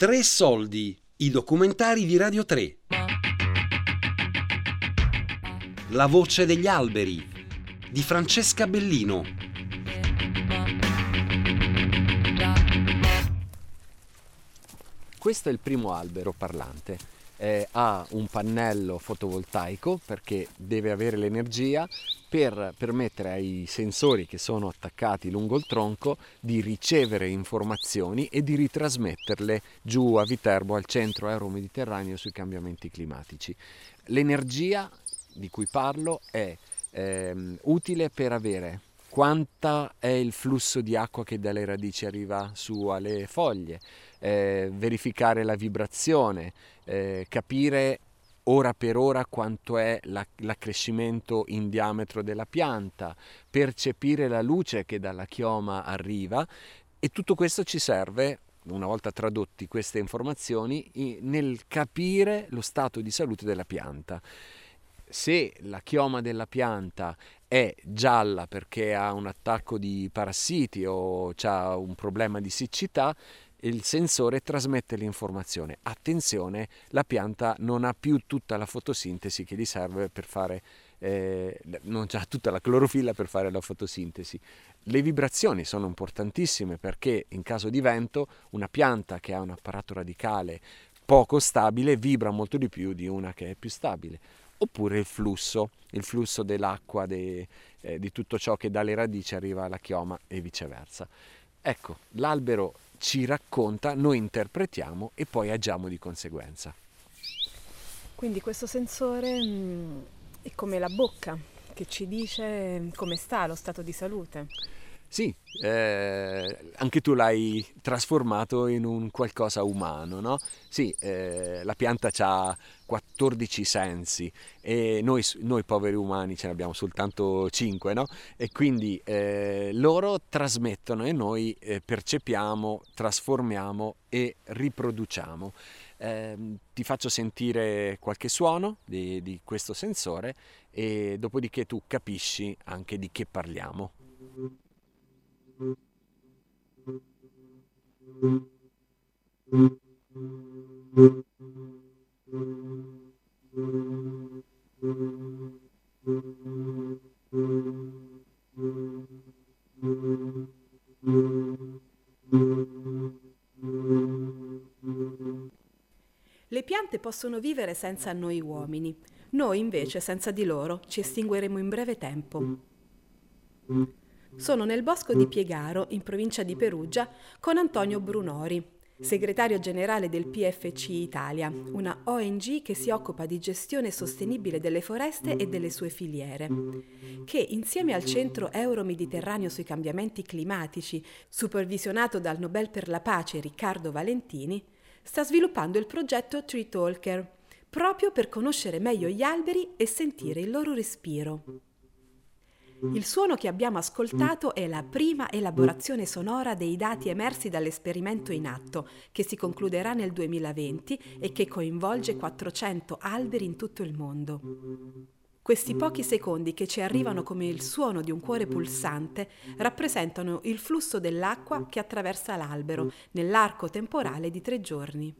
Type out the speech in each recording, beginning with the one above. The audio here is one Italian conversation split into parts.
Tre soldi, i documentari di Radio 3. La voce degli alberi di Francesca Bellino. Questo è il primo albero parlante. Eh, ha un pannello fotovoltaico perché deve avere l'energia per permettere ai sensori che sono attaccati lungo il tronco di ricevere informazioni e di ritrasmetterle giù a Viterbo, al centro euro-mediterraneo sui cambiamenti climatici. L'energia di cui parlo è ehm, utile per avere quanta è il flusso di acqua che dalle radici arriva su alle foglie, eh, verificare la vibrazione, eh, capire ora per ora quanto è la, l'accrescimento in diametro della pianta, percepire la luce che dalla chioma arriva e tutto questo ci serve, una volta tradotti queste informazioni, nel capire lo stato di salute della pianta. Se la chioma della pianta è gialla perché ha un attacco di parassiti o ha un problema di siccità, il sensore trasmette l'informazione. Attenzione, la pianta non ha più tutta la fotosintesi che gli serve per fare, eh, non ha tutta la clorofilla per fare la fotosintesi. Le vibrazioni sono importantissime perché in caso di vento una pianta che ha un apparato radicale poco stabile vibra molto di più di una che è più stabile. Oppure il flusso, il flusso dell'acqua, de, eh, di tutto ciò che dalle radici arriva alla chioma e viceversa. Ecco, l'albero ci racconta, noi interpretiamo e poi agiamo di conseguenza. Quindi questo sensore mm, è come la bocca che ci dice come sta lo stato di salute. Sì, eh, anche tu l'hai trasformato in un qualcosa umano, no? Sì, eh, la pianta ha 14 sensi e noi, noi, poveri umani ce ne abbiamo soltanto 5, no? E quindi eh, loro trasmettono e noi eh, percepiamo, trasformiamo e riproduciamo. Ehm, ti faccio sentire qualche suono di, di questo sensore e dopodiché tu capisci anche di che parliamo. Le piante possono vivere senza noi uomini, noi invece senza di loro ci estingueremo in breve tempo. Sono nel bosco di Piegaro, in provincia di Perugia, con Antonio Brunori, segretario generale del PFC Italia, una ONG che si occupa di gestione sostenibile delle foreste e delle sue filiere, che insieme al Centro Euro-Mediterraneo sui cambiamenti climatici, supervisionato dal Nobel per la pace Riccardo Valentini, sta sviluppando il progetto Tree Talker, proprio per conoscere meglio gli alberi e sentire il loro respiro. Il suono che abbiamo ascoltato è la prima elaborazione sonora dei dati emersi dall'esperimento in atto, che si concluderà nel 2020 e che coinvolge 400 alberi in tutto il mondo. Questi pochi secondi che ci arrivano come il suono di un cuore pulsante rappresentano il flusso dell'acqua che attraversa l'albero nell'arco temporale di tre giorni.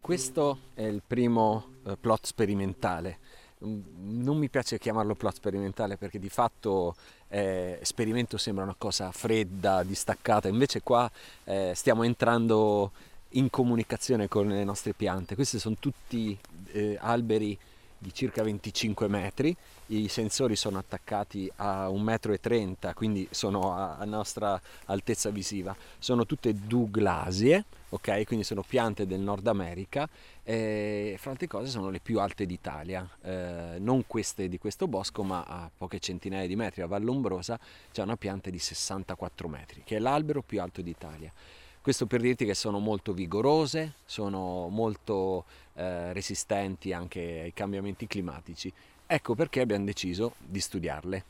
Questo è il primo uh, plot sperimentale Mm, non mi piace chiamarlo plot sperimentale perché di fatto eh, esperimento sembra una cosa fredda, distaccata, invece qua eh, stiamo entrando in comunicazione con le nostre piante. Questi sono tutti eh, alberi di circa 25 metri, i sensori sono attaccati a 1,30 m, quindi sono a, nostra altezza visiva, sono tutte douglasie, ok? Quindi sono piante del Nord America e fra altre cose sono le più alte d'Italia, eh, non queste di questo bosco, ma a poche centinaia di metri a Vallombrosa c'è una pianta di 64 metri, che è l'albero più alto d'Italia. Questo per dirti che sono molto vigorose, sono molto eh, resistenti anche ai cambiamenti climatici. Ecco perché abbiamo deciso di studiarle.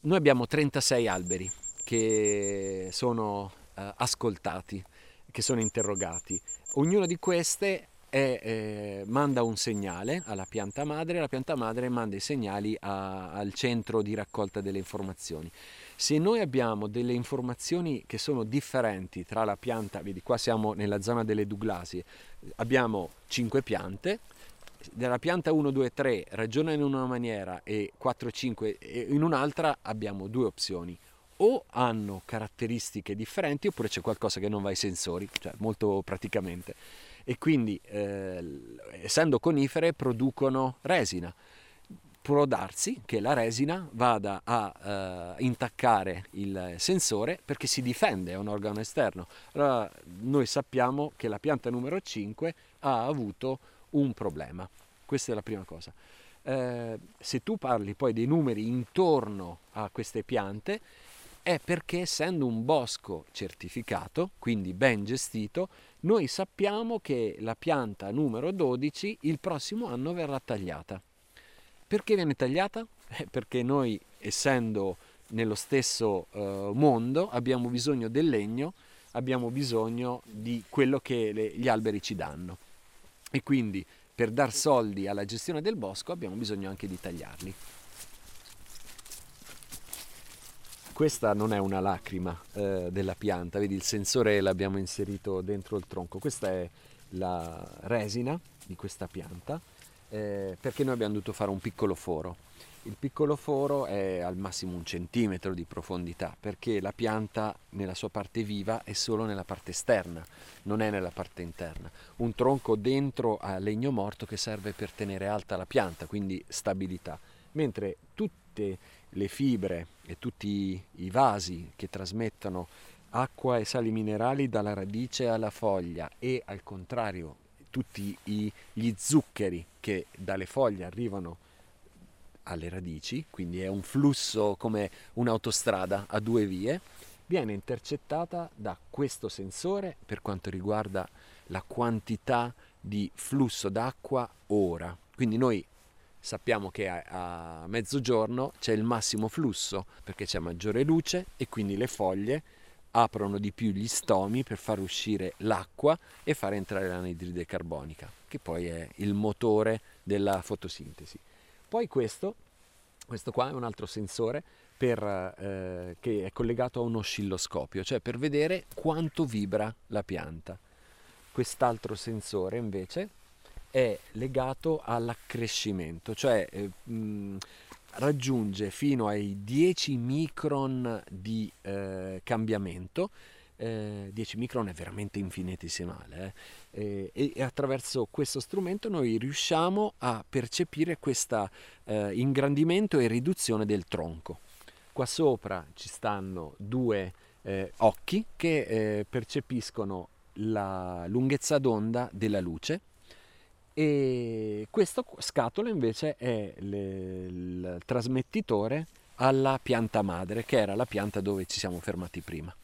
Noi abbiamo 36 alberi che sono eh, ascoltati, che sono interrogati. Ognuna di queste è, eh, manda un segnale alla pianta madre, la pianta madre manda i segnali a, al centro di raccolta delle informazioni. Se noi abbiamo delle informazioni che sono differenti tra la pianta, vedi qua siamo nella zona delle Douglasie, abbiamo cinque piante, della pianta 1, 2, 3 ragiona in una maniera e 4, 5 in un'altra abbiamo due opzioni. O hanno caratteristiche differenti oppure c'è qualcosa che non va ai sensori, cioè molto praticamente. E quindi, eh, essendo conifere, producono resina può darsi che la resina vada a uh, intaccare il sensore perché si difende, è un organo esterno. Allora noi sappiamo che la pianta numero 5 ha avuto un problema. Questa è la prima cosa. Eh, se tu parli poi dei numeri intorno a queste piante, è perché essendo un bosco certificato, quindi ben gestito, noi sappiamo che la pianta numero 12 il prossimo anno verrà tagliata. Perché viene tagliata? Eh, perché noi, essendo nello stesso uh, mondo, abbiamo bisogno del legno, abbiamo bisogno di quello che le, gli alberi ci danno. E quindi per dar soldi alla gestione del bosco abbiamo bisogno anche di tagliarli. Questa non è una lacrima eh, della pianta, vedi il sensore l'abbiamo inserito dentro il tronco, questa è la resina di questa pianta eh, perché noi abbiamo dovuto fare un piccolo foro. Il piccolo foro è al massimo un centimetro di profondità perché la pianta nella sua parte viva è solo nella parte esterna, non è nella parte interna. Un tronco dentro a legno morto che serve per tenere alta la pianta, quindi stabilità, mentre tutte le fibre e tutti i vasi che trasmettono acqua e sali minerali dalla radice alla foglia e al contrario tutti i, gli zuccheri che dalle foglie arrivano alle radici, quindi è un flusso come un'autostrada a due vie, viene intercettata da questo sensore per quanto riguarda la quantità di flusso d'acqua ora. Quindi noi sappiamo che a, a mezzogiorno c'è il massimo flusso perché c'è maggiore luce e quindi le foglie aprono di più gli stomi per far uscire l'acqua e far entrare l'anidride carbonica, che poi è il motore della fotosintesi. Poi questo, questo qua è un altro sensore per, eh, che è collegato a un oscilloscopio, cioè per vedere quanto vibra la pianta. Quest'altro sensore invece è legato all'accrescimento, cioè eh, mh, raggiunge fino ai 10 micron di eh, cambiamento. Eh, 10 micron è veramente infinitesimale eh? e, e, attraverso questo strumento noi riusciamo a percepire questo eh, ingrandimento e riduzione del tronco. Qua sopra ci stanno due eh, occhi che eh, percepiscono la lunghezza d'onda della luce e questo scatolo invece è le, il trasmettitore alla pianta madre, che era la pianta dove ci siamo fermati prima.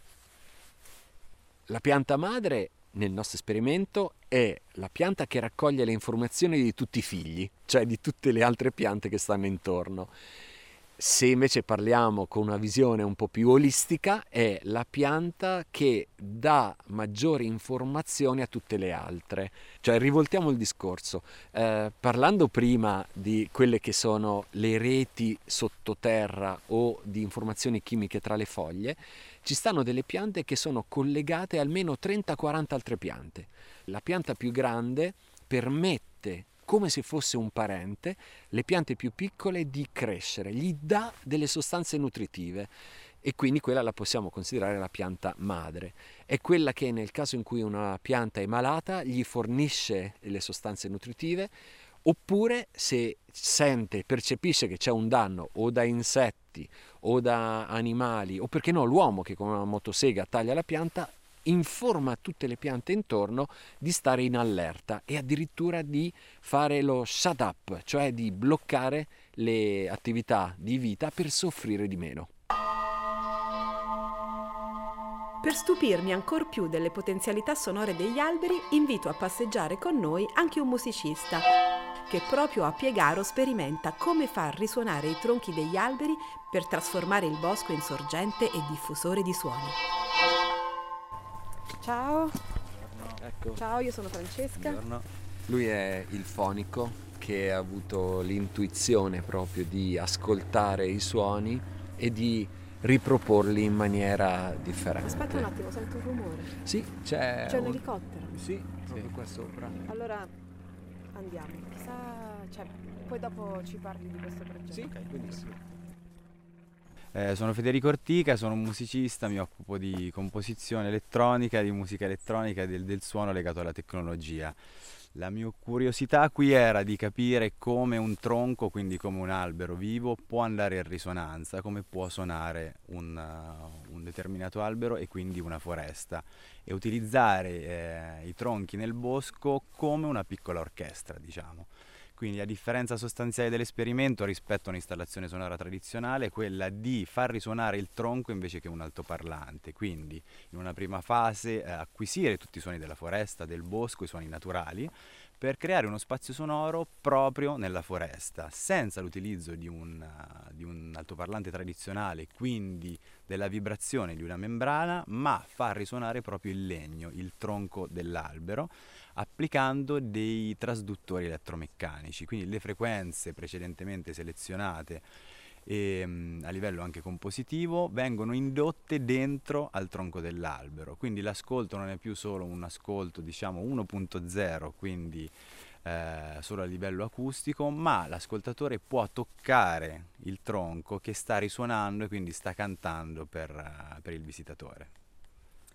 La pianta madre nel nostro esperimento è la pianta che raccoglie le informazioni di tutti i figli, cioè di tutte le altre piante che stanno intorno. Se invece parliamo con una visione un po' più olistica, è la pianta che dà maggiori informazioni a tutte le altre. Cioè, rivoltiamo il discorso. Eh, parlando prima di quelle che sono le reti sottoterra o di informazioni chimiche tra le foglie, ci stanno delle piante che sono collegate a almeno 30-40 altre piante. La pianta più grande permette come se fosse un parente, le piante più piccole di crescere, gli dà delle sostanze nutritive e quindi quella la possiamo considerare la pianta madre. È quella che nel caso in cui una pianta è malata gli fornisce le sostanze nutritive oppure se sente, percepisce che c'è un danno o da insetti o da animali o perché no l'uomo che con una motosega taglia la pianta informa tutte le piante intorno di stare in allerta e addirittura di fare lo shut up, cioè di bloccare le attività di vita per soffrire di meno. Per stupirmi ancor più delle potenzialità sonore degli alberi, invito a passeggiare con noi anche un musicista che proprio a Piegaro sperimenta come far risuonare i tronchi degli alberi per trasformare il bosco in sorgente e diffusore di suoni. Ciao. Ecco. Ciao, io sono Francesca. Buongiorno. Lui è il fonico che ha avuto l'intuizione proprio di ascoltare i suoni e di riproporli in maniera differente. Aspetta un attimo, sento un rumore. Sì, c'è, C'è un elicottero. Sì, proprio qua sopra. Allora andiamo. Chissà, cioè, poi dopo ci parli di questo progetto. Sì, benissimo. Eh, sono Federico Ortica, sono un musicista, mi occupo di composizione elettronica, di musica elettronica e del, del suono legato alla tecnologia. La mia curiosità qui era di capire come un tronco, quindi come un albero vivo, può andare in risonanza, come può suonare un, uh, un determinato albero e quindi una foresta e utilizzare eh, i tronchi nel bosco come una piccola orchestra, diciamo. Quindi la differenza sostanziale dell'esperimento rispetto a un'installazione sonora tradizionale è quella di far risuonare il tronco invece che un altoparlante. Quindi in una prima fase eh, acquisire tutti i suoni della foresta, del bosco, i suoni naturali, per creare uno spazio sonoro proprio nella foresta, senza l'utilizzo di un, uh, di un altoparlante tradizionale, quindi della vibrazione di una membrana, ma far risuonare proprio il legno, il tronco dell'albero applicando dei trasduttori elettromeccanici, quindi le frequenze precedentemente selezionate e, mm, a livello anche compositivo vengono indotte dentro al tronco dell'albero, quindi l'ascolto non è più solo un ascolto diciamo 1.0, quindi eh, solo a livello acustico, ma l'ascoltatore può toccare il tronco che sta risuonando e quindi sta cantando per, per il visitatore.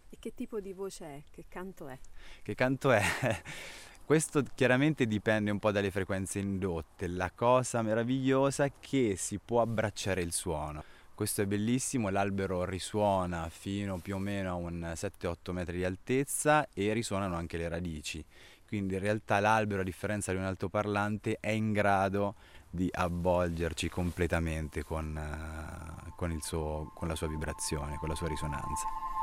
E che tipo di voce è? Che canto è? Che canto è? Questo chiaramente dipende un po' dalle frequenze indotte. La cosa meravigliosa è che si può abbracciare il suono. Questo è bellissimo, l'albero risuona fino più o meno a un 7-8 metri di altezza e risuonano anche le radici. Quindi in realtà l'albero, a differenza di un altoparlante, è in grado di avvolgerci completamente con, uh, con, suo, con la sua vibrazione, con la sua risonanza.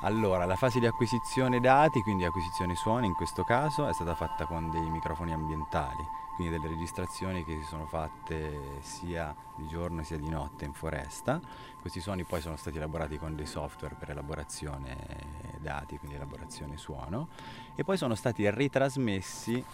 Allora, la fase di acquisizione dati, quindi acquisizione suoni in questo caso, è stata fatta con dei microfoni ambientali, quindi delle registrazioni che si sono fatte sia di giorno sia di notte in foresta. Questi suoni poi sono stati elaborati con dei software per elaborazione dati, quindi elaborazione suono, e poi sono stati ritrasmessi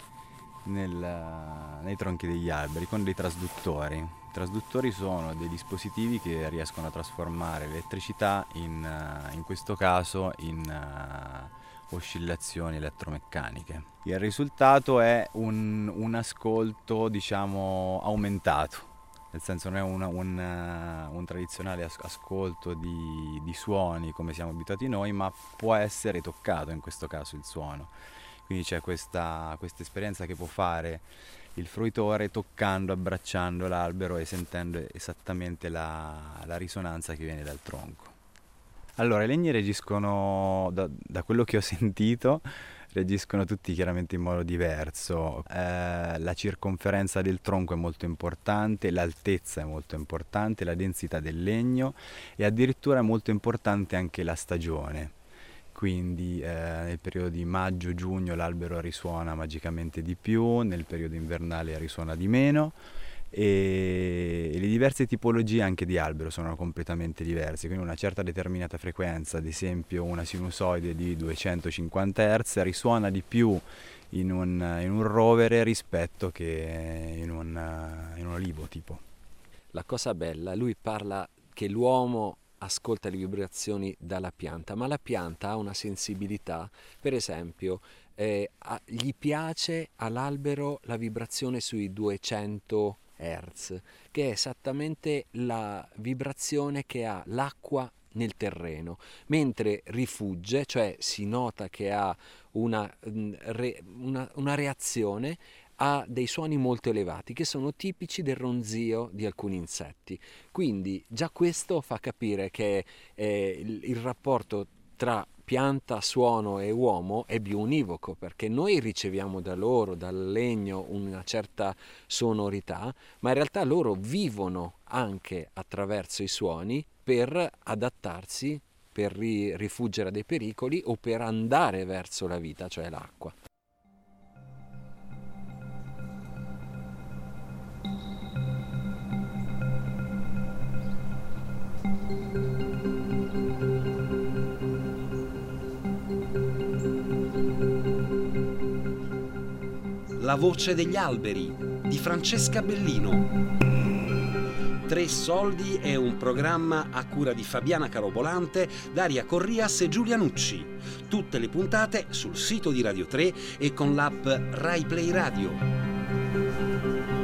nel, nei tronchi degli alberi con dei trasduttori. I trasduttori sono dei dispositivi che riescono a trasformare l'elettricità in, eh, in questo caso in uh, oscillazioni elettromeccaniche. Il risultato è un, un ascolto diciamo aumentato nel senso non è una, un, uh, un, tradizionale as- ascolto di, di, suoni come siamo abituati noi, ma può essere toccato in questo caso il suono. Quindi c'è questa, esperienza che può fare il fruitore toccando, abbracciando l'albero e sentendo esattamente la, la risonanza che viene dal tronco. Allora, i legni reagiscono, da, da quello che ho sentito, reagiscono tutti chiaramente in modo diverso. Eh, la circonferenza del tronco è molto importante, l'altezza è molto importante, la densità del legno e addirittura è molto importante anche la stagione quindi eh, nel periodo di maggio-giugno l'albero risuona magicamente di più, nel periodo invernale risuona di meno e le diverse tipologie anche di albero sono completamente diverse, quindi una certa determinata frequenza, ad esempio una sinusoide di 250 Hz risuona di più in un, in un rovere rispetto che in un, in un olivo tipo. La cosa bella, lui parla che l'uomo ascolta le vibrazioni dalla pianta, ma la pianta ha una sensibilità, per esempio, eh, a, gli piace all'albero la vibrazione sui 200 Hz, che è esattamente la vibrazione che ha l'acqua nel terreno, mentre rifugge, cioè si nota che ha una, mm, una, una reazione ha dei suoni molto elevati che sono tipici del ronzio di alcuni insetti. Quindi già questo fa capire che eh, il, rapporto tra pianta, suono e uomo è più univoco perché noi riceviamo da loro, dal legno, una certa sonorità, ma in realtà loro vivono anche attraverso i suoni per adattarsi, per ri- rifuggire dai pericoli o per andare verso la vita, cioè l'acqua. La voce degli alberi di Francesca Bellino. Tre soldi è un programma a cura di Fabiana Carobolante, Daria Corrias e Giulia Nucci. Tutte le puntate sul sito di Radio 3 e con l'app Rai Play Radio.